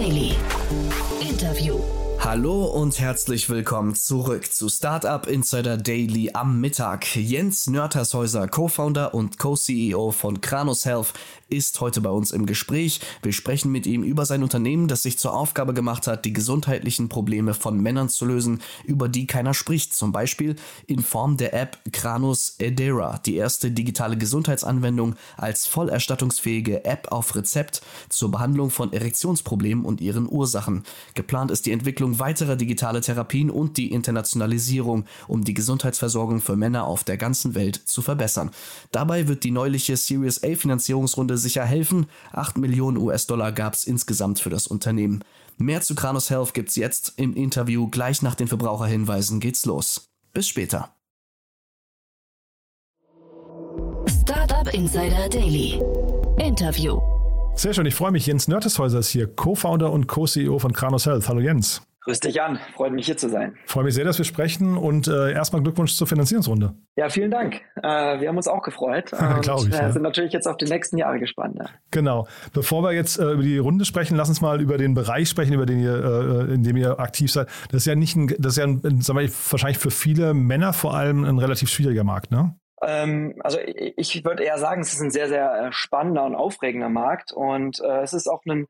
Daily. Hallo und herzlich willkommen zurück zu Startup Insider Daily am Mittag. Jens Nörtershäuser, Co-Founder und Co-CEO von Kranos Health, ist heute bei uns im Gespräch. Wir sprechen mit ihm über sein Unternehmen, das sich zur Aufgabe gemacht hat, die gesundheitlichen Probleme von Männern zu lösen, über die keiner spricht. Zum Beispiel in Form der App Kranos Edera, die erste digitale Gesundheitsanwendung als vollerstattungsfähige App auf Rezept zur Behandlung von Erektionsproblemen und ihren Ursachen. Geplant ist die Entwicklung weiterer digitaler Therapien und die Internationalisierung, um die Gesundheitsversorgung für Männer auf der ganzen Welt zu verbessern. Dabei wird die neuliche Series A Finanzierungsrunde sicher helfen. 8 Millionen US-Dollar gab es insgesamt für das Unternehmen. Mehr zu Kranos Health gibt's jetzt im Interview. Gleich nach den Verbraucherhinweisen geht's los. Bis später. Startup Insider Daily. Interview. Sehr schön, ich freue mich. Jens Nörteshäuser ist hier, Co-Founder und Co-CEO von Kranos Health. Hallo Jens. Grüß dich an, freut mich hier zu sein. Freue mich sehr, dass wir sprechen und äh, erstmal Glückwunsch zur Finanzierungsrunde. Ja, vielen Dank. Äh, wir haben uns auch gefreut und ich, äh, ja. sind natürlich jetzt auf die nächsten Jahre gespannt. Ja. Genau. Bevor wir jetzt äh, über die Runde sprechen, lass uns mal über den Bereich sprechen, über den ihr, äh, in dem ihr aktiv seid. Das ist ja nicht ein, das ist ja ein, sagen wir, wahrscheinlich für viele Männer vor allem ein relativ schwieriger Markt, ne? Ähm, also ich, würde eher sagen, es ist ein sehr, sehr spannender und aufregender Markt und es ist auch ein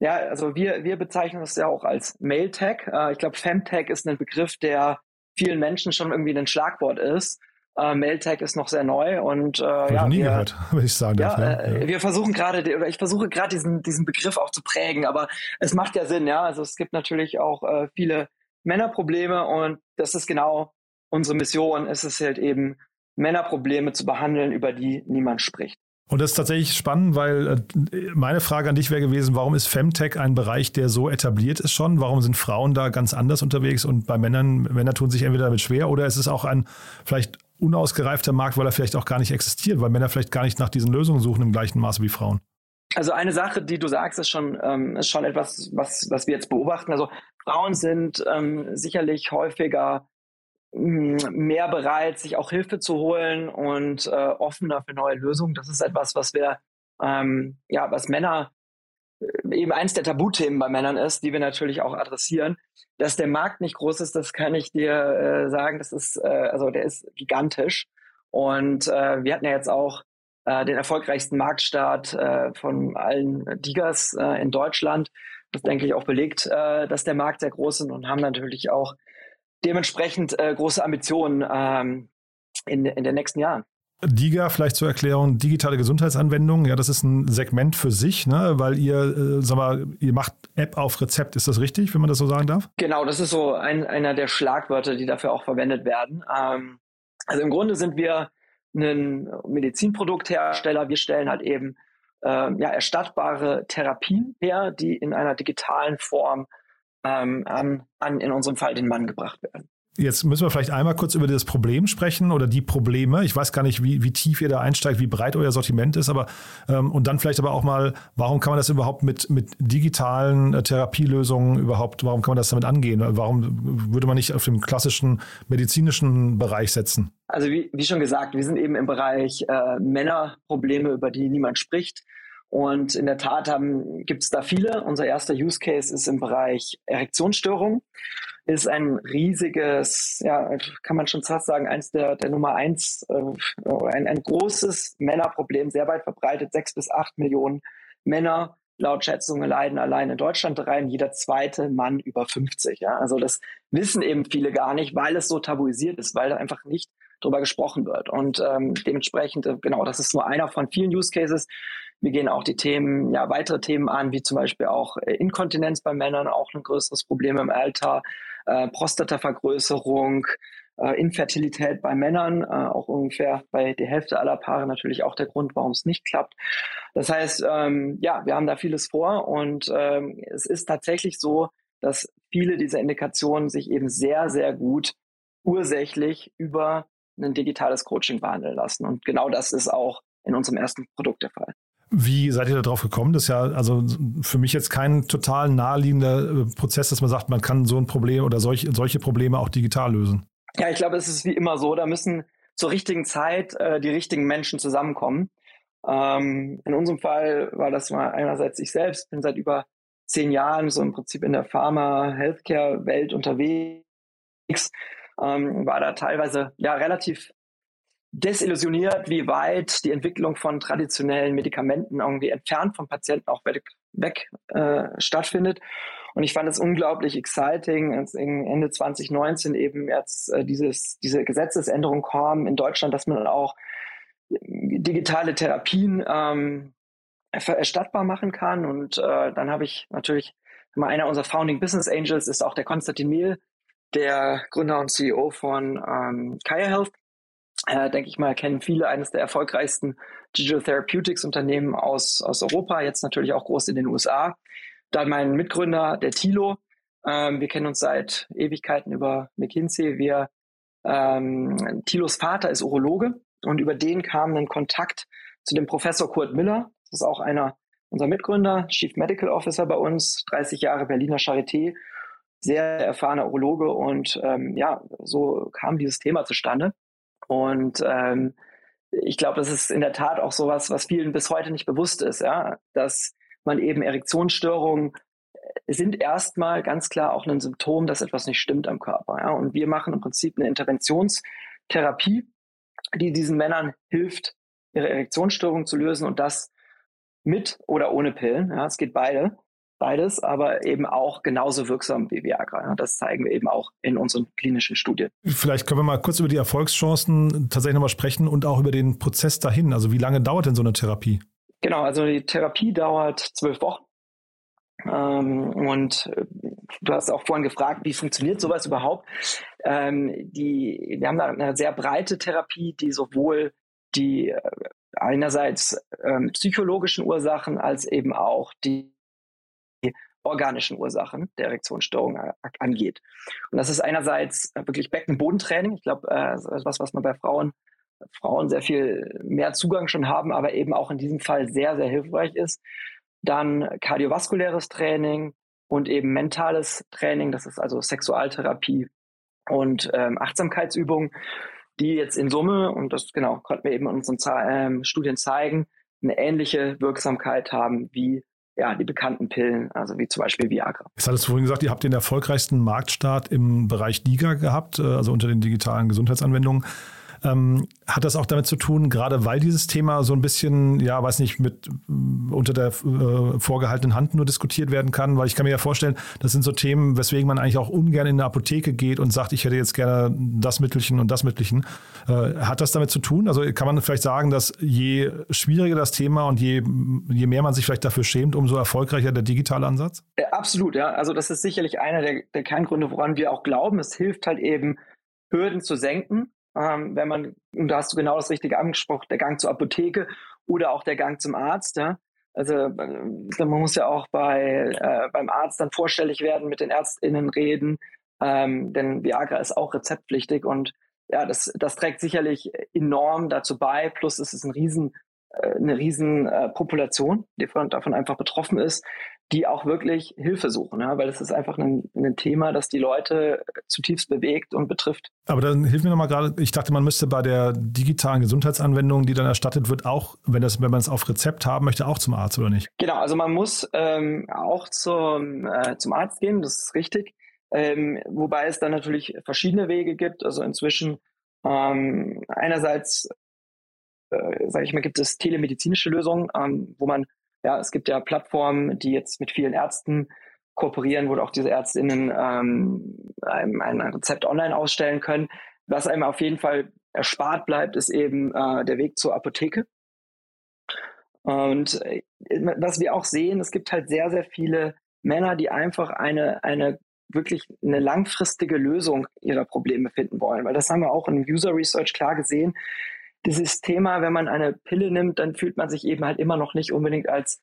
ja, also wir, wir bezeichnen das ja auch als Mail-Tech. Äh, ich glaube, Femtech ist ein Begriff, der vielen Menschen schon irgendwie ein Schlagwort ist. Äh, Mail-Tech ist noch sehr neu und äh, Hab ja, ich nie wir, gehört, wenn ich sagen darf. Ja, Ja, äh, ja. wir versuchen gerade, oder ich versuche gerade diesen, diesen Begriff auch zu prägen, aber es macht ja Sinn, ja. Also es gibt natürlich auch äh, viele Männerprobleme und das ist genau unsere Mission. Es ist halt eben, Männerprobleme zu behandeln, über die niemand spricht. Und das ist tatsächlich spannend, weil äh, meine Frage an dich wäre gewesen, warum ist Femtech ein Bereich, der so etabliert ist schon? Warum sind Frauen da ganz anders unterwegs und bei Männern, Männer tun sich entweder damit schwer oder ist es auch ein vielleicht unausgereifter Markt, weil er vielleicht auch gar nicht existiert, weil Männer vielleicht gar nicht nach diesen Lösungen suchen im gleichen Maße wie Frauen? Also eine Sache, die du sagst, ist schon, ähm, ist schon etwas, was, was wir jetzt beobachten. Also Frauen sind ähm, sicherlich häufiger mehr bereit, sich auch Hilfe zu holen und äh, offener für neue Lösungen. Das ist etwas, was wir, ähm, ja, was Männer äh, eben eins der Tabuthemen bei Männern ist, die wir natürlich auch adressieren. Dass der Markt nicht groß ist, das kann ich dir äh, sagen. Das ist, äh, also der ist gigantisch. Und äh, wir hatten ja jetzt auch äh, den erfolgreichsten Marktstart äh, von allen Digas äh, in Deutschland. Das denke ich auch belegt, äh, dass der Markt sehr groß ist und haben natürlich auch dementsprechend äh, große Ambitionen ähm, in, in den nächsten Jahren. DIGA, vielleicht zur Erklärung, digitale Gesundheitsanwendungen, ja, das ist ein Segment für sich, ne, weil ihr, äh, sag mal, ihr macht App auf Rezept, ist das richtig, wenn man das so sagen darf? Genau, das ist so ein, einer der Schlagwörter, die dafür auch verwendet werden. Ähm, also im Grunde sind wir ein Medizinprodukthersteller. Wir stellen halt eben ähm, ja, erstattbare Therapien her, die in einer digitalen Form ähm, an, an, in unserem Fall, den Mann gebracht werden. Jetzt müssen wir vielleicht einmal kurz über das Problem sprechen oder die Probleme. Ich weiß gar nicht, wie, wie tief ihr da einsteigt, wie breit euer Sortiment ist, aber ähm, und dann vielleicht aber auch mal, warum kann man das überhaupt mit, mit digitalen äh, Therapielösungen überhaupt, warum kann man das damit angehen? Warum würde man nicht auf dem klassischen medizinischen Bereich setzen? Also wie, wie schon gesagt, wir sind eben im Bereich äh, Männerprobleme, über die niemand spricht. Und in der Tat gibt es da viele. Unser erster Use Case ist im Bereich Erektionsstörung. Ist ein riesiges, ja, kann man schon fast sagen, eins der, der Nummer eins, äh, ein, ein großes Männerproblem, sehr weit verbreitet. Sechs bis acht Millionen Männer laut Schätzungen leiden allein in Deutschland rein, jeder zweite Mann über 50. Ja? Also das wissen eben viele gar nicht, weil es so tabuisiert ist, weil da einfach nicht drüber gesprochen wird. Und ähm, dementsprechend, äh, genau, das ist nur einer von vielen Use Cases. Wir gehen auch die Themen, ja, weitere Themen an, wie zum Beispiel auch äh, Inkontinenz bei Männern, auch ein größeres Problem im Alter, äh, Prostatavergrößerung, äh, Infertilität bei Männern, äh, auch ungefähr bei der Hälfte aller Paare natürlich auch der Grund, warum es nicht klappt. Das heißt, ähm, ja, wir haben da vieles vor und ähm, es ist tatsächlich so, dass viele dieser Indikationen sich eben sehr, sehr gut ursächlich über ein digitales Coaching behandeln lassen. Und genau das ist auch in unserem ersten Produkt der Fall. Wie seid ihr da drauf gekommen? Das ist ja also für mich jetzt kein total naheliegender äh, Prozess, dass man sagt, man kann so ein Problem oder solch, solche Probleme auch digital lösen. Ja, ich glaube, es ist wie immer so, da müssen zur richtigen Zeit äh, die richtigen Menschen zusammenkommen. Ähm, in unserem Fall war das mal einerseits ich selbst, bin seit über zehn Jahren so im Prinzip in der Pharma-Healthcare-Welt unterwegs, ähm, war da teilweise ja relativ desillusioniert, wie weit die Entwicklung von traditionellen Medikamenten irgendwie entfernt vom Patienten auch weg, weg äh, stattfindet. Und ich fand es unglaublich exciting, als Ende 2019 eben jetzt äh, dieses, diese Gesetzesänderung kam in Deutschland, dass man auch digitale Therapien ähm, erstattbar machen kann. Und äh, dann habe ich natürlich, einer unserer Founding Business Angels ist auch der Konstantin Mehl, der Gründer und CEO von ähm, Kaya Health. Äh, denke ich mal, kennen viele eines der erfolgreichsten Digital Therapeutics Unternehmen aus, aus Europa, jetzt natürlich auch groß in den USA. Dann mein Mitgründer, der Thilo. Ähm, wir kennen uns seit Ewigkeiten über McKinsey. Wir, ähm, Thilos Vater ist Urologe und über den kam ein Kontakt zu dem Professor Kurt Miller. Das ist auch einer unserer Mitgründer, Chief Medical Officer bei uns, 30 Jahre Berliner Charité, sehr erfahrener Urologe und ähm, ja, so kam dieses Thema zustande. Und ähm, ich glaube, das ist in der Tat auch sowas, was vielen bis heute nicht bewusst ist, ja, dass man eben Erektionsstörungen äh, sind erstmal ganz klar auch ein Symptom, dass etwas nicht stimmt am Körper. Ja. Und wir machen im Prinzip eine Interventionstherapie, die diesen Männern hilft, ihre Erektionsstörung zu lösen und das mit oder ohne Pillen. Ja, es geht beide beides, aber eben auch genauso wirksam wie Viagra. Das zeigen wir eben auch in unseren klinischen Studien. Vielleicht können wir mal kurz über die Erfolgschancen tatsächlich nochmal sprechen und auch über den Prozess dahin. Also wie lange dauert denn so eine Therapie? Genau, also die Therapie dauert zwölf Wochen. Ähm, und äh, du hast auch vorhin gefragt, wie funktioniert sowas überhaupt? Ähm, die, wir haben da eine sehr breite Therapie, die sowohl die äh, einerseits ähm, psychologischen Ursachen als eben auch die organischen Ursachen der Erektionsstörung angeht. Und das ist einerseits wirklich Beckenbodentraining. Ich glaube, äh, etwas, was man bei Frauen, Frauen sehr viel mehr Zugang schon haben, aber eben auch in diesem Fall sehr, sehr hilfreich ist. Dann kardiovaskuläres Training und eben mentales Training. Das ist also Sexualtherapie und ähm, Achtsamkeitsübungen, die jetzt in Summe, und das genau konnten wir eben in unseren ähm, Studien zeigen, eine ähnliche Wirksamkeit haben wie ja, die bekannten Pillen, also wie zum Beispiel Viagra. Jetzt hattest du vorhin gesagt, ihr habt den erfolgreichsten Marktstart im Bereich DIGA gehabt, äh, also unter den digitalen Gesundheitsanwendungen. Ähm, hat das auch damit zu tun, gerade weil dieses Thema so ein bisschen, ja, weiß nicht, mit äh, unter der äh, vorgehaltenen Hand nur diskutiert werden kann? Weil ich kann mir ja vorstellen, das sind so Themen, weswegen man eigentlich auch ungern in eine Apotheke geht und sagt, ich hätte jetzt gerne das Mittelchen und das Mittelchen. Äh, hat das damit zu tun? Also kann man vielleicht sagen, dass je schwieriger das Thema und je, je mehr man sich vielleicht dafür schämt, umso erfolgreicher der digitale Ansatz? Ja, absolut, ja. Also das ist sicherlich einer der, der Kerngründe, woran wir auch glauben. Es hilft halt eben, Hürden zu senken ähm, wenn man, und da hast du genau das Richtige angesprochen, der Gang zur Apotheke oder auch der Gang zum Arzt. Ja? Also äh, man muss ja auch bei, äh, beim Arzt dann vorstellig werden, mit den ÄrztInnen reden, ähm, denn Viagra ist auch rezeptpflichtig und ja, das, das trägt sicherlich enorm dazu bei. Plus es ist ein riesen, äh, eine riesen äh, die von, davon einfach betroffen ist die auch wirklich Hilfe suchen, ja, weil es ist einfach ein, ein, Thema, das die Leute zutiefst bewegt und betrifft. Aber dann hilf mir nochmal gerade, ich dachte, man müsste bei der digitalen Gesundheitsanwendung, die dann erstattet wird, auch, wenn, das, wenn man es auf Rezept haben möchte, auch zum Arzt oder nicht? Genau, also man muss ähm, auch zum, äh, zum Arzt gehen, das ist richtig. Ähm, wobei es dann natürlich verschiedene Wege gibt. Also inzwischen ähm, einerseits, äh, sage ich mal, gibt es telemedizinische Lösungen, ähm, wo man ja, es gibt ja Plattformen, die jetzt mit vielen Ärzten kooperieren, wo auch diese ÄrztInnen ähm, ein, ein Rezept online ausstellen können. Was einem auf jeden Fall erspart bleibt, ist eben äh, der Weg zur Apotheke. Und äh, was wir auch sehen, es gibt halt sehr, sehr viele Männer, die einfach eine, eine wirklich eine langfristige Lösung ihrer Probleme finden wollen. Weil das haben wir auch in User Research klar gesehen dieses Thema, wenn man eine Pille nimmt, dann fühlt man sich eben halt immer noch nicht unbedingt als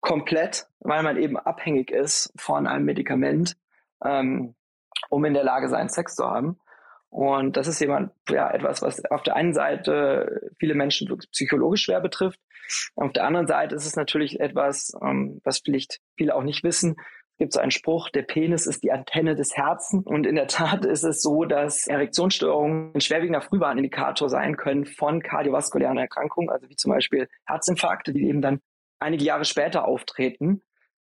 komplett, weil man eben abhängig ist von einem Medikament, ähm, um in der Lage sein, Sex zu haben. Und das ist jemand, ja, etwas, was auf der einen Seite viele Menschen psychologisch schwer betrifft. Auf der anderen Seite ist es natürlich etwas, ähm, was vielleicht viele auch nicht wissen, gibt so einen Spruch, der Penis ist die Antenne des Herzens. Und in der Tat ist es so, dass Erektionsstörungen ein schwerwiegender Frühwarnindikator sein können von kardiovaskulären Erkrankungen, also wie zum Beispiel Herzinfarkte, die eben dann einige Jahre später auftreten.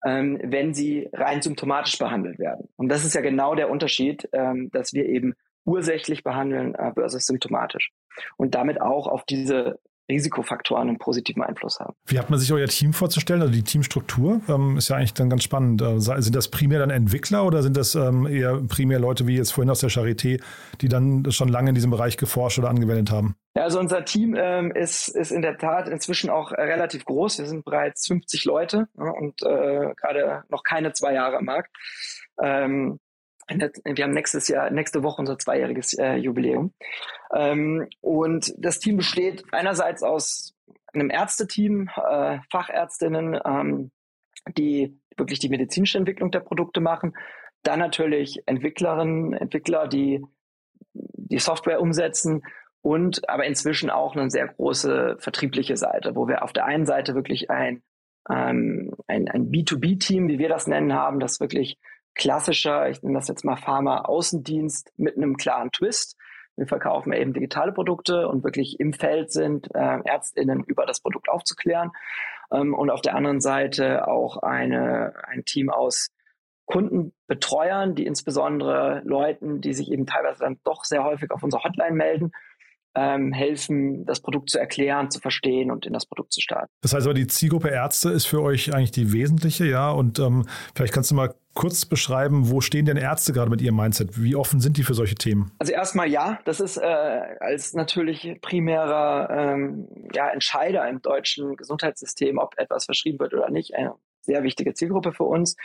ähm, wenn sie rein symptomatisch behandelt werden. Und das ist ja genau der Unterschied, ähm, dass wir eben ursächlich behandeln äh, versus symptomatisch. Und damit auch auf diese Risikofaktoren einen positiven Einfluss haben. Wie hat man sich euer Team vorzustellen? Also die Teamstruktur ähm, ist ja eigentlich dann ganz spannend. Äh, sind das primär dann Entwickler oder sind das ähm, eher primär Leute wie jetzt vorhin aus der Charité, die dann schon lange in diesem Bereich geforscht oder angewendet haben? Ja, also unser Team ähm, ist, ist in der Tat inzwischen auch äh, relativ groß. Wir sind bereits 50 Leute ja, und äh, gerade noch keine zwei Jahre am Markt. Ähm, wir haben nächstes Jahr, nächste Woche unser zweijähriges äh, Jubiläum. Ähm, und das Team besteht einerseits aus einem Ärzteteam, äh, Fachärztinnen, ähm, die wirklich die medizinische Entwicklung der Produkte machen. Dann natürlich Entwicklerinnen, Entwickler, die die Software umsetzen und aber inzwischen auch eine sehr große vertriebliche Seite, wo wir auf der einen Seite wirklich ein, ähm, ein, ein B2B-Team, wie wir das nennen, haben, das wirklich klassischer, ich nenne das jetzt mal Pharma-Außendienst mit einem klaren Twist. Wir verkaufen eben digitale Produkte und wirklich im Feld sind, äh, ÄrztInnen über das Produkt aufzuklären. Ähm, und auf der anderen Seite auch eine, ein Team aus Kundenbetreuern, die insbesondere Leuten, die sich eben teilweise dann doch sehr häufig auf unserer Hotline melden, ähm, helfen, das Produkt zu erklären, zu verstehen und in das Produkt zu starten. Das heißt aber, die Zielgruppe Ärzte ist für euch eigentlich die wesentliche, ja? Und ähm, vielleicht kannst du mal kurz beschreiben, wo stehen denn Ärzte gerade mit ihrem Mindset? Wie offen sind die für solche Themen? Also erstmal ja, das ist äh, als natürlich primärer ähm, ja, Entscheider im deutschen Gesundheitssystem, ob etwas verschrieben wird oder nicht, eine sehr wichtige Zielgruppe für uns.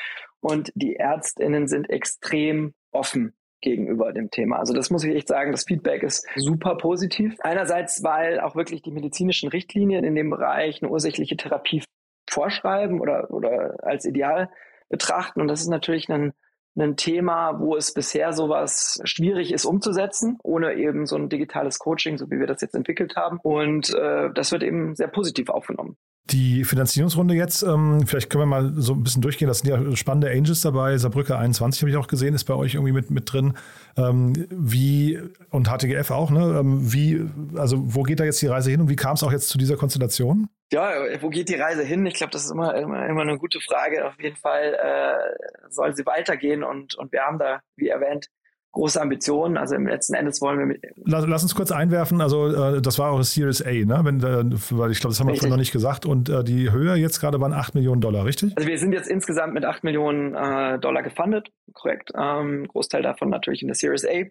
Und die Ärztinnen sind extrem offen gegenüber dem Thema. Also das muss ich echt sagen, das Feedback ist super positiv. Einerseits, weil auch wirklich die medizinischen Richtlinien in dem Bereich eine ursächliche Therapie vorschreiben oder, oder als ideal betrachten. Und das ist natürlich ein, ein Thema, wo es bisher sowas schwierig ist umzusetzen, ohne eben so ein digitales Coaching, so wie wir das jetzt entwickelt haben. Und äh, das wird eben sehr positiv aufgenommen. Die Finanzierungsrunde jetzt, ähm, vielleicht können wir mal so ein bisschen durchgehen. Das sind ja spannende Angels dabei. Saarbrücke 21 habe ich auch gesehen, ist bei euch irgendwie mit, mit drin. Ähm, wie, und HTGF auch, ne? Ähm, wie, also wo geht da jetzt die Reise hin und wie kam es auch jetzt zu dieser Konstellation? Ja, wo geht die Reise hin? Ich glaube, das ist immer, immer, immer eine gute Frage. Auf jeden Fall äh, soll sie weitergehen und, und wir haben da, wie erwähnt, große Ambitionen. Also im letzten Endes wollen wir mit. Lass, lass uns kurz einwerfen. Also äh, das war auch Series A, ne? Wenn, äh, weil ich glaube, das haben wir vorhin noch nicht gesagt. Und äh, die Höhe jetzt gerade waren 8 Millionen Dollar, richtig? Also wir sind jetzt insgesamt mit 8 Millionen äh, Dollar gefundet, korrekt. Ähm, Großteil davon natürlich in der Series A.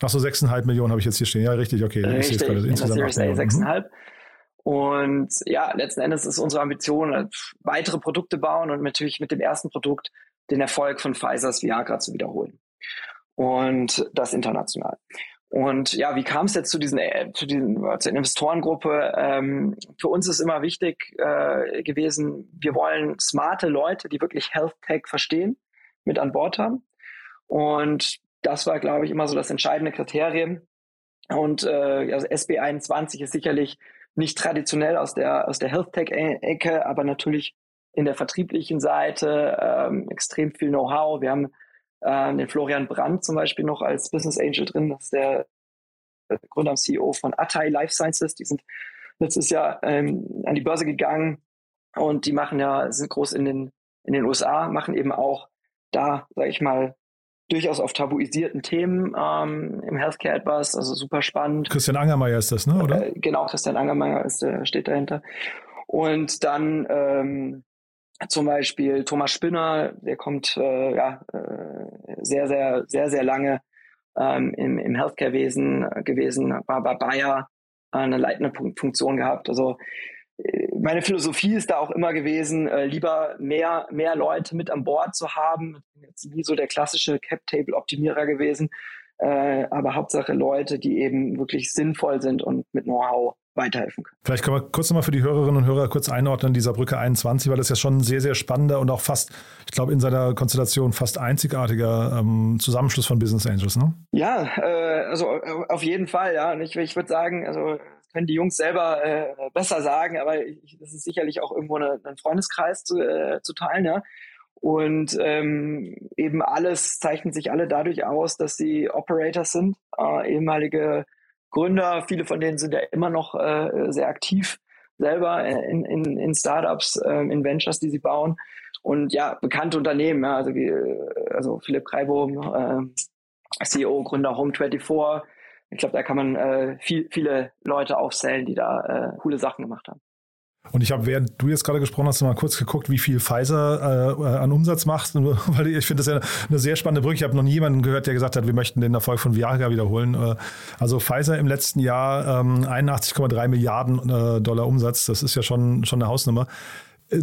Ach so, 6,5 Millionen habe ich jetzt hier stehen. Ja, richtig, okay. Richtig, ich sehe gerade insgesamt in der Series A 6,5. Mhm. Und ja, letzten Endes ist unsere Ambition, äh, weitere Produkte bauen und natürlich mit dem ersten Produkt den Erfolg von Pfizers Viagra zu wiederholen und das international. Und ja, wie kam es jetzt zu diesen, äh, zu diesen zur Investorengruppe? Ähm, für uns ist immer wichtig äh, gewesen, wir wollen smarte Leute, die wirklich Health Tech verstehen, mit an Bord haben. Und das war, glaube ich, immer so das entscheidende Kriterium. Und äh, also SB21 ist sicherlich nicht traditionell aus der aus der Health Tech Ecke, aber natürlich in der vertrieblichen Seite ähm, extrem viel Know-how. Wir haben äh, den Florian Brandt zum Beispiel noch als Business Angel drin. Das ist der Gründer und CEO von Atai Life Sciences. Die sind letztes Jahr ähm, an die Börse gegangen und die machen ja, sind groß in den, in den USA, machen eben auch da, sage ich mal, durchaus auf tabuisierten Themen ähm, im Healthcare etwas, also super spannend. Christian Angermeier ist das, ne? Oder? Äh, genau, Christian Angermeier ist, äh, steht dahinter. Und dann ähm, zum Beispiel Thomas Spinner, der kommt äh, ja, äh, sehr, sehr, sehr, sehr lange ähm, im, im Healthcare-Wesen gewesen, war bei Bayer äh, eine leitende Funktion gehabt. Also äh, meine Philosophie ist da auch immer gewesen, äh, lieber mehr, mehr Leute mit an Bord zu haben. Jetzt nie so der klassische Cap-Table-Optimierer gewesen, äh, aber Hauptsache Leute, die eben wirklich sinnvoll sind und mit Know-how weiterhelfen können. Vielleicht können wir kurz nochmal für die Hörerinnen und Hörer kurz einordnen, dieser Brücke 21, weil das ja schon ein sehr, sehr spannender und auch fast, ich glaube, in seiner Konstellation fast einzigartiger ähm, Zusammenschluss von Business Angels, ne? Ja, äh, also äh, auf jeden Fall, ja. Und ich, ich würde sagen, also können die Jungs selber äh, besser sagen, aber ich, das ist sicherlich auch irgendwo eine, ein Freundeskreis zu, äh, zu teilen, ja. Und ähm, eben alles zeichnet sich alle dadurch aus, dass sie Operators sind, äh, ehemalige Gründer, viele von denen sind ja immer noch äh, sehr aktiv selber in, in, in Startups, äh, in Ventures, die sie bauen. Und ja, bekannte Unternehmen, ja, also, wie, also Philipp Kreibohm, äh, CEO, Gründer Home24. Ich glaube, da kann man äh, viel, viele Leute aufzählen, die da äh, coole Sachen gemacht haben. Und ich habe, während du jetzt gerade gesprochen hast, mal kurz geguckt, wie viel Pfizer äh, an Umsatz macht. Weil ich finde das ja eine sehr spannende Brücke. Ich habe noch nie jemanden gehört, der gesagt hat, wir möchten den Erfolg von Viagra wiederholen. Äh, also Pfizer im letzten Jahr ähm, 81,3 Milliarden äh, Dollar Umsatz. Das ist ja schon, schon eine Hausnummer. Äh,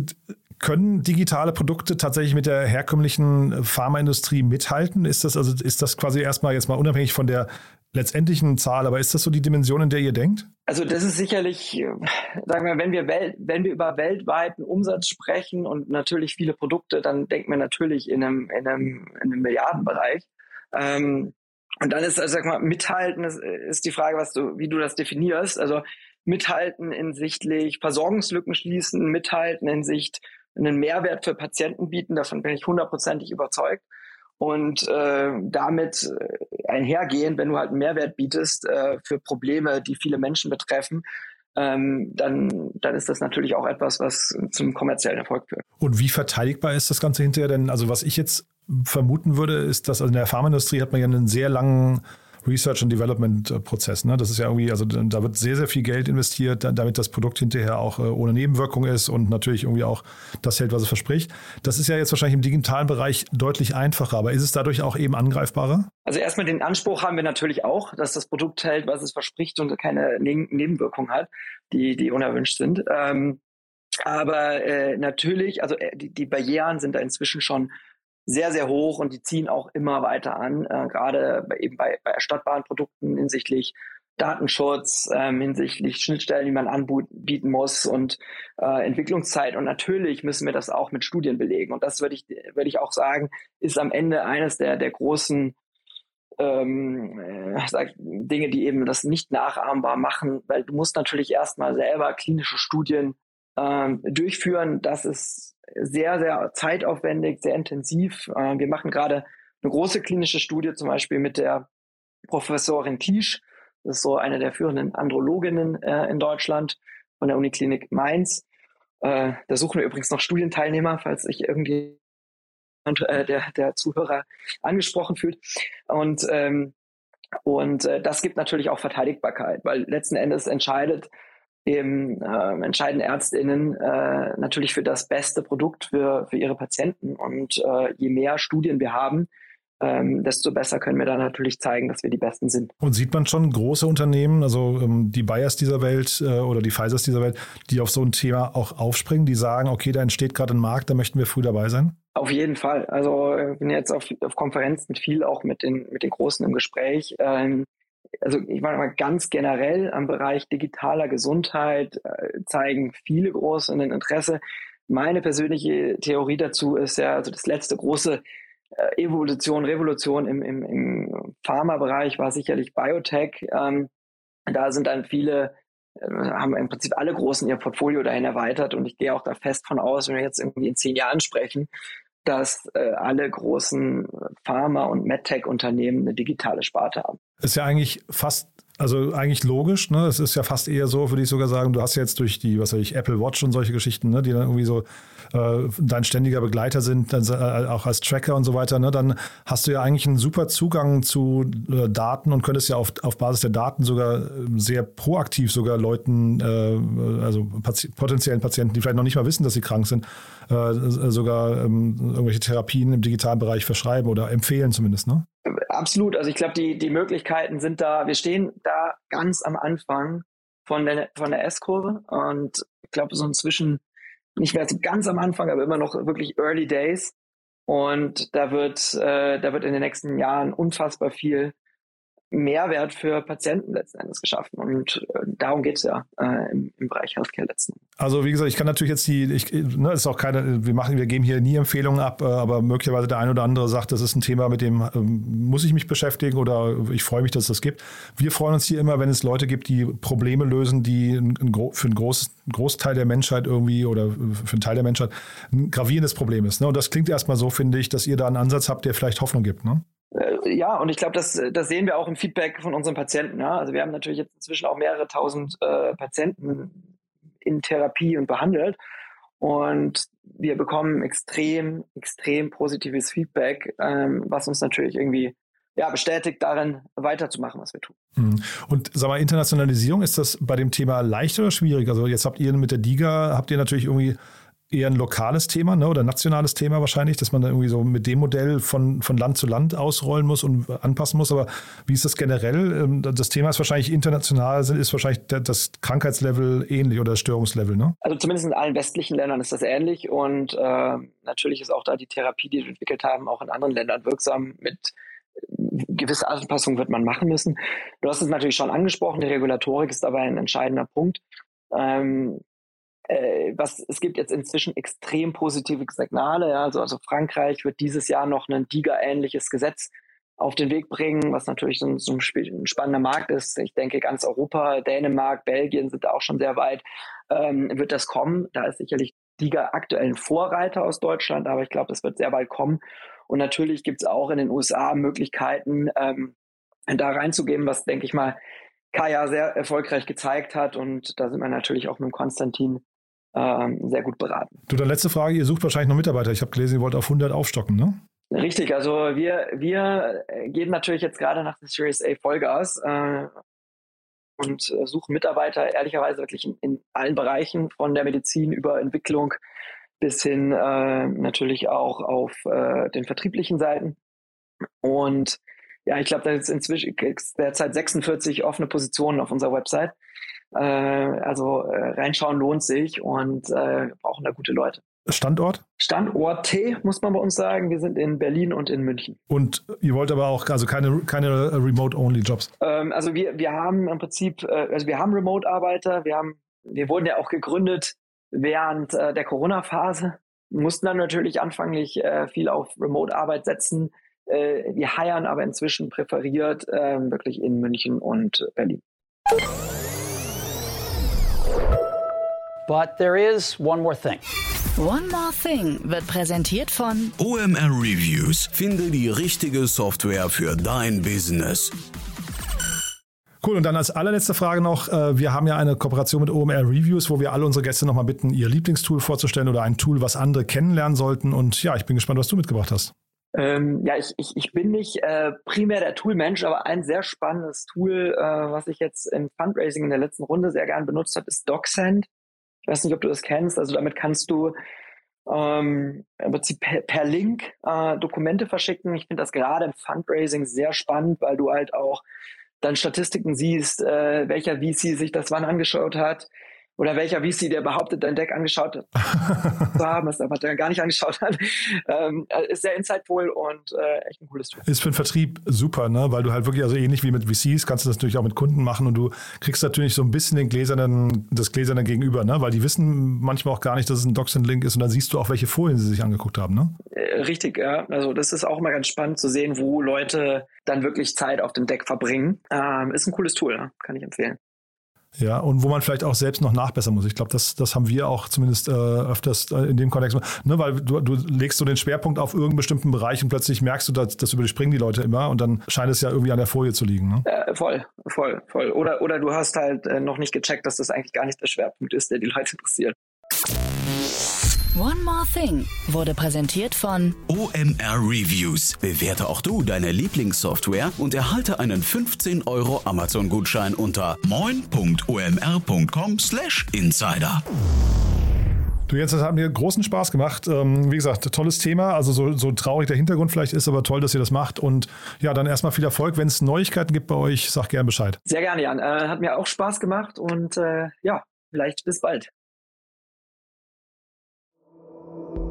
können digitale Produkte tatsächlich mit der herkömmlichen Pharmaindustrie mithalten? Ist das also ist das quasi erstmal jetzt mal unabhängig von der letztendlichen Zahl, aber ist das so die Dimension, in der ihr denkt? Also das ist sicherlich, sagen wir, wenn wir, Welt, wenn wir über weltweiten Umsatz sprechen und natürlich viele Produkte, dann denkt man natürlich in einem, in einem, in einem Milliardenbereich. Ähm, und dann ist, also sag mal, mithalten ist, ist die Frage, was du, wie du das definierst. Also mithalten hinsichtlich Versorgungslücken schließen, mithalten in Sicht einen Mehrwert für Patienten bieten, davon bin ich hundertprozentig überzeugt und äh, damit äh, einhergehen, wenn du halt einen Mehrwert bietest äh, für Probleme, die viele Menschen betreffen, ähm, dann, dann ist das natürlich auch etwas, was zum kommerziellen Erfolg führt. Und wie verteidigbar ist das Ganze hinterher? Denn also was ich jetzt vermuten würde, ist, dass also in der Pharmaindustrie hat man ja einen sehr langen Research and Development äh, Prozess. Ne? Das ist ja irgendwie, also da wird sehr, sehr viel Geld investiert, damit das Produkt hinterher auch äh, ohne Nebenwirkung ist und natürlich irgendwie auch das hält, was es verspricht. Das ist ja jetzt wahrscheinlich im digitalen Bereich deutlich einfacher, aber ist es dadurch auch eben angreifbarer? Also erstmal den Anspruch haben wir natürlich auch, dass das Produkt hält, was es verspricht und keine ne Nebenwirkungen hat, die, die unerwünscht sind. Ähm, aber äh, natürlich, also äh, die, die Barrieren sind da inzwischen schon sehr, sehr hoch und die ziehen auch immer weiter an, äh, gerade eben bei, bei erstattbaren Produkten hinsichtlich Datenschutz, ähm, hinsichtlich Schnittstellen, die man anbieten muss und äh, Entwicklungszeit. Und natürlich müssen wir das auch mit Studien belegen. Und das würde ich, würde ich auch sagen, ist am Ende eines der, der großen ähm, äh, Dinge, die eben das nicht nachahmbar machen, weil du musst natürlich erstmal selber klinische Studien ähm, durchführen. Das ist sehr, sehr zeitaufwendig, sehr intensiv. Äh, wir machen gerade eine große klinische Studie, zum Beispiel mit der Professorin Kiesch. Das ist so eine der führenden Androloginnen äh, in Deutschland von der Uniklinik Mainz. Äh, da suchen wir übrigens noch Studienteilnehmer, falls sich irgendwie äh, der, der Zuhörer angesprochen fühlt. Und, ähm, und äh, das gibt natürlich auch Verteidigbarkeit, weil letzten Endes entscheidet eben äh, entscheiden ÄrztInnen äh, natürlich für das beste Produkt für, für ihre Patienten. Und äh, je mehr Studien wir haben, ähm, desto besser können wir dann natürlich zeigen, dass wir die Besten sind. Und sieht man schon große Unternehmen, also ähm, die Bayers dieser Welt äh, oder die Pfizers dieser Welt, die auf so ein Thema auch aufspringen, die sagen, okay, da entsteht gerade ein Markt, da möchten wir früh dabei sein? Auf jeden Fall. Also ich bin jetzt auf, auf Konferenzen viel auch mit den, mit den Großen im Gespräch. Ähm, also ich meine mal ganz generell am Bereich digitaler Gesundheit äh, zeigen viele große ein Interesse. Meine persönliche Theorie dazu ist ja, also das letzte große äh, Evolution, Revolution im, im, im Pharmabereich war sicherlich Biotech. Ähm, da sind dann viele, äh, haben im Prinzip alle Großen ihr Portfolio dahin erweitert und ich gehe auch da fest von aus, wenn wir jetzt irgendwie in zehn Jahren sprechen, dass äh, alle großen Pharma- und MedTech-Unternehmen eine digitale Sparte haben. Ist ja eigentlich fast also eigentlich logisch, ne? Es ist ja fast eher so, würde ich sogar sagen, du hast jetzt durch die, was weiß ich, Apple Watch und solche Geschichten, ne, die dann irgendwie so äh, dein ständiger Begleiter sind, dann, äh, auch als Tracker und so weiter, ne, dann hast du ja eigentlich einen super Zugang zu äh, Daten und könntest ja auf, auf Basis der Daten sogar äh, sehr proaktiv sogar Leuten, äh, also Pati potenziellen Patienten, die vielleicht noch nicht mal wissen, dass sie krank sind, äh, sogar ähm, irgendwelche Therapien im digitalen Bereich verschreiben oder empfehlen zumindest, ne? Absolut. Also ich glaube, die, die Möglichkeiten sind da. Wir stehen da ganz am Anfang von der, von der S-Kurve und ich glaube, so inzwischen nicht mehr ganz am Anfang, aber immer noch wirklich Early Days. Und da wird, äh, da wird in den nächsten Jahren unfassbar viel Mehrwert für Patienten letzten Endes geschaffen. Und äh, darum geht es ja äh, im, im, Bereich Healthcare letzten. Also wie gesagt, ich kann natürlich jetzt die, ich, ne, ist auch keine, wir machen, wir geben hier nie Empfehlungen ab, äh, aber möglicherweise der eine oder andere sagt, das ist ein Thema, mit dem ähm, muss ich mich beschäftigen oder ich freue mich, dass es das gibt. Wir freuen uns hier immer, wenn es Leute gibt, die Probleme lösen, die ein, ein, für einen groß, Großteil der Menschheit irgendwie oder für einen Teil der Menschheit ein gravierendes Problem ist. Ne? Und das klingt erstmal so, finde ich, dass ihr da einen Ansatz habt, der vielleicht Hoffnung gibt. Ne? Äh, ja, und ich glaube, das, das sehen wir auch im Feedback von unseren Patienten. Ja? Also wir haben natürlich jetzt inzwischen auch mehrere tausend äh, Patienten in Therapie und behandelt. Und wir bekommen extrem, extrem positives Feedback, ähm, was uns natürlich irgendwie ja, bestätigt darin, weiterzumachen, was wir tun. Hm. Und sag mal, Internationalisierung, ist das bei dem Thema leicht oder schwierig? Also jetzt habt ihr mit der DIGA, habt ihr natürlich irgendwie eher ein lokales Thema ne, oder nationales Thema wahrscheinlich, dass man dann irgendwie so mit dem Modell von, von Land zu Land ausrollen muss und anpassen muss. Aber wie ist das generell? Ähm, das Thema ist wahrscheinlich international, ist wahrscheinlich das Krankheitslevel ähnlich oder das Störungslevel, ne? Also zumindest in allen westlichen Ländern ist das ähnlich und äh, natürlich ist auch da die Therapie, die wir entwickelt haben, auch in anderen Ländern wirksam mit gewisse Anpassungen wird man machen müssen. Du hast es natürlich schon angesprochen, die Regulatorik ist dabei ein entscheidender Punkt. Ähm, äh, was, es gibt jetzt inzwischen extrem positive Signale. Ja, also, also Frankreich wird dieses Jahr noch ein DIGA-ähnliches Gesetz auf den Weg bringen, was natürlich so ein, so ein, spannender Markt ist. Ich denke, ganz Europa, Dänemark, Belgien sind da auch schon sehr weit. Ähm, wird das kommen? Da ist sicherlich DIGA aktuell ein Vorreiter aus Deutschland, aber ich glaube, das wird sehr bald kommen. Und natürlich gibt es auch in den USA Möglichkeiten, ähm, da reinzugehen, was, denke ich mal, Kaya sehr erfolgreich gezeigt hat. Und da sind wir natürlich auch mit Konstantin ähm, sehr gut beraten. Du, dann letzte Frage, ihr sucht wahrscheinlich noch Mitarbeiter. Ich habe gelesen, ihr wollt auf 100 aufstocken, ne? Richtig, also wir, wir gehen natürlich jetzt gerade nach der Series A Vollgas äh, und äh, suchen Mitarbeiter, ehrlicherweise wirklich in, in, allen Bereichen, von der Medizin über Entwicklung bis hin äh, natürlich auch auf äh, den vertrieblichen Seiten. Und ja, ich glaube, da ist inzwischen derzeit 46 offene Positionen auf unserer Website. Äh, also äh, reinschauen lohnt sich und äh, brauchen da gute Leute. Standort? Standort T, muss man bei uns sagen. Wir sind in Berlin und in München. Und ihr wollt aber auch, also keine, keine Remote-Only-Jobs? Ähm, also wir, wir haben im Prinzip, äh, also wir haben Remote-Arbeiter, wir haben, wir wurden ja auch gegründet während äh, der Corona-Phase, mussten dann natürlich anfänglich äh, viel auf Remote-Arbeit setzen. Äh, wir heiern aber inzwischen präferiert ähm, wirklich in München und Berlin. But there is one more thing. One More Thing wird präsentiert von OMR Reviews. Finde die richtige Software für dein Business. Cool, und dann als allerletzte Frage noch, äh, wir haben ja eine Kooperation mit OMR Reviews, wo wir alle unsere Gäste nochmal bitten, ihr Lieblingstool vorzustellen oder ein Tool, was andere kennenlernen sollten. Und ja, ich bin gespannt, was du mitgebracht hast. Ähm, ja, ich, ich, ich bin nicht äh, primär der Toolmensch, aber ein sehr spannendes Tool, äh, was ich jetzt im Fundraising in der letzten Runde sehr gern benutzt habe, ist DocSend. Ich weiß nicht, ob du das kennst. Also damit kannst du ähm, im Prinzip per, per Link äh, Dokumente verschicken. Ich finde das gerade im Fundraising sehr spannend, weil du halt auch dann Statistiken siehst, äh, welcher VC sich das wann angeschaut hat, oder welcher VC, der behauptet, dein Deck angeschaut zu haben, es aber der gar nicht angeschaut hat, ähm, äh, ist sehr insightful und äh, echt ein cooles Tool. Ist für den Vertrieb super, ne? weil du halt wirklich, also ähnlich wie mit VCs, kannst du das natürlich auch mit Kunden machen und du kriegst natürlich so ein bisschen den gläsernen, das gläserne Gegenüber, ne? weil die wissen manchmal auch gar nicht, dass es ein Doxin-Link ist und dann siehst du auch, welche Folien sie sich angeguckt haben. Ne? Äh, richtig, ja. Also das ist auch mal ganz spannend zu sehen, wo Leute dann wirklich Zeit auf dem Deck verbringen. Ähm, ist ein cooles Tool, ja? kann ich empfehlen. Ja, und wo man vielleicht auch selbst noch nachbessern muss. Ich glaube, das, das haben wir auch zumindest äh, öfters äh, in dem Kontext. Ne, weil du, du legst so den Schwerpunkt auf irgendeinen bestimmten Bereich und plötzlich merkst du, dass das überspringen die Leute immer und dann scheint es ja irgendwie an der Folie zu liegen. Ne? Äh, voll, voll, voll. Oder, oder du hast halt äh, noch nicht gecheckt, dass das eigentlich gar nicht der Schwerpunkt ist, der die Leute interessiert. One More Thing wurde präsentiert von OMR Reviews. Bewerte auch du deine Lieblingssoftware und erhalte einen 15 Euro Amazon-Gutschein unter moin.omr.com/insider. Du Jens, das hat mir großen Spaß gemacht. Ähm, wie gesagt, tolles Thema. Also so, so, traurig der Hintergrund vielleicht ist, aber toll, dass ihr das macht. Und ja, dann erstmal viel Erfolg. Wenn es Neuigkeiten gibt bei euch, sag gern Bescheid. Sehr gerne, Jan. Äh, hat mir auch Spaß gemacht und äh, ja, vielleicht bis bald.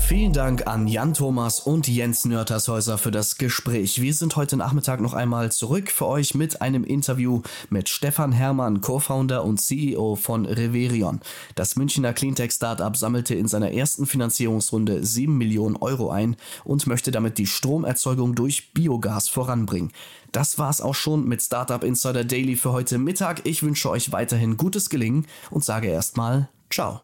Vielen Dank an Jan Thomas und Jens Nörtershäuser für das Gespräch. Wir sind heute Nachmittag noch einmal zurück für euch mit einem Interview mit Stefan Hermann, Co-Founder und CEO von Reverion. Das Münchner Cleantech-Startup sammelte in seiner ersten Finanzierungsrunde 7 Millionen Euro ein und möchte damit die Stromerzeugung durch Biogas voranbringen. Das war's auch schon mit Startup Insider Daily für heute Mittag. Ich wünsche euch weiterhin gutes Gelingen und sage erstmal Ciao.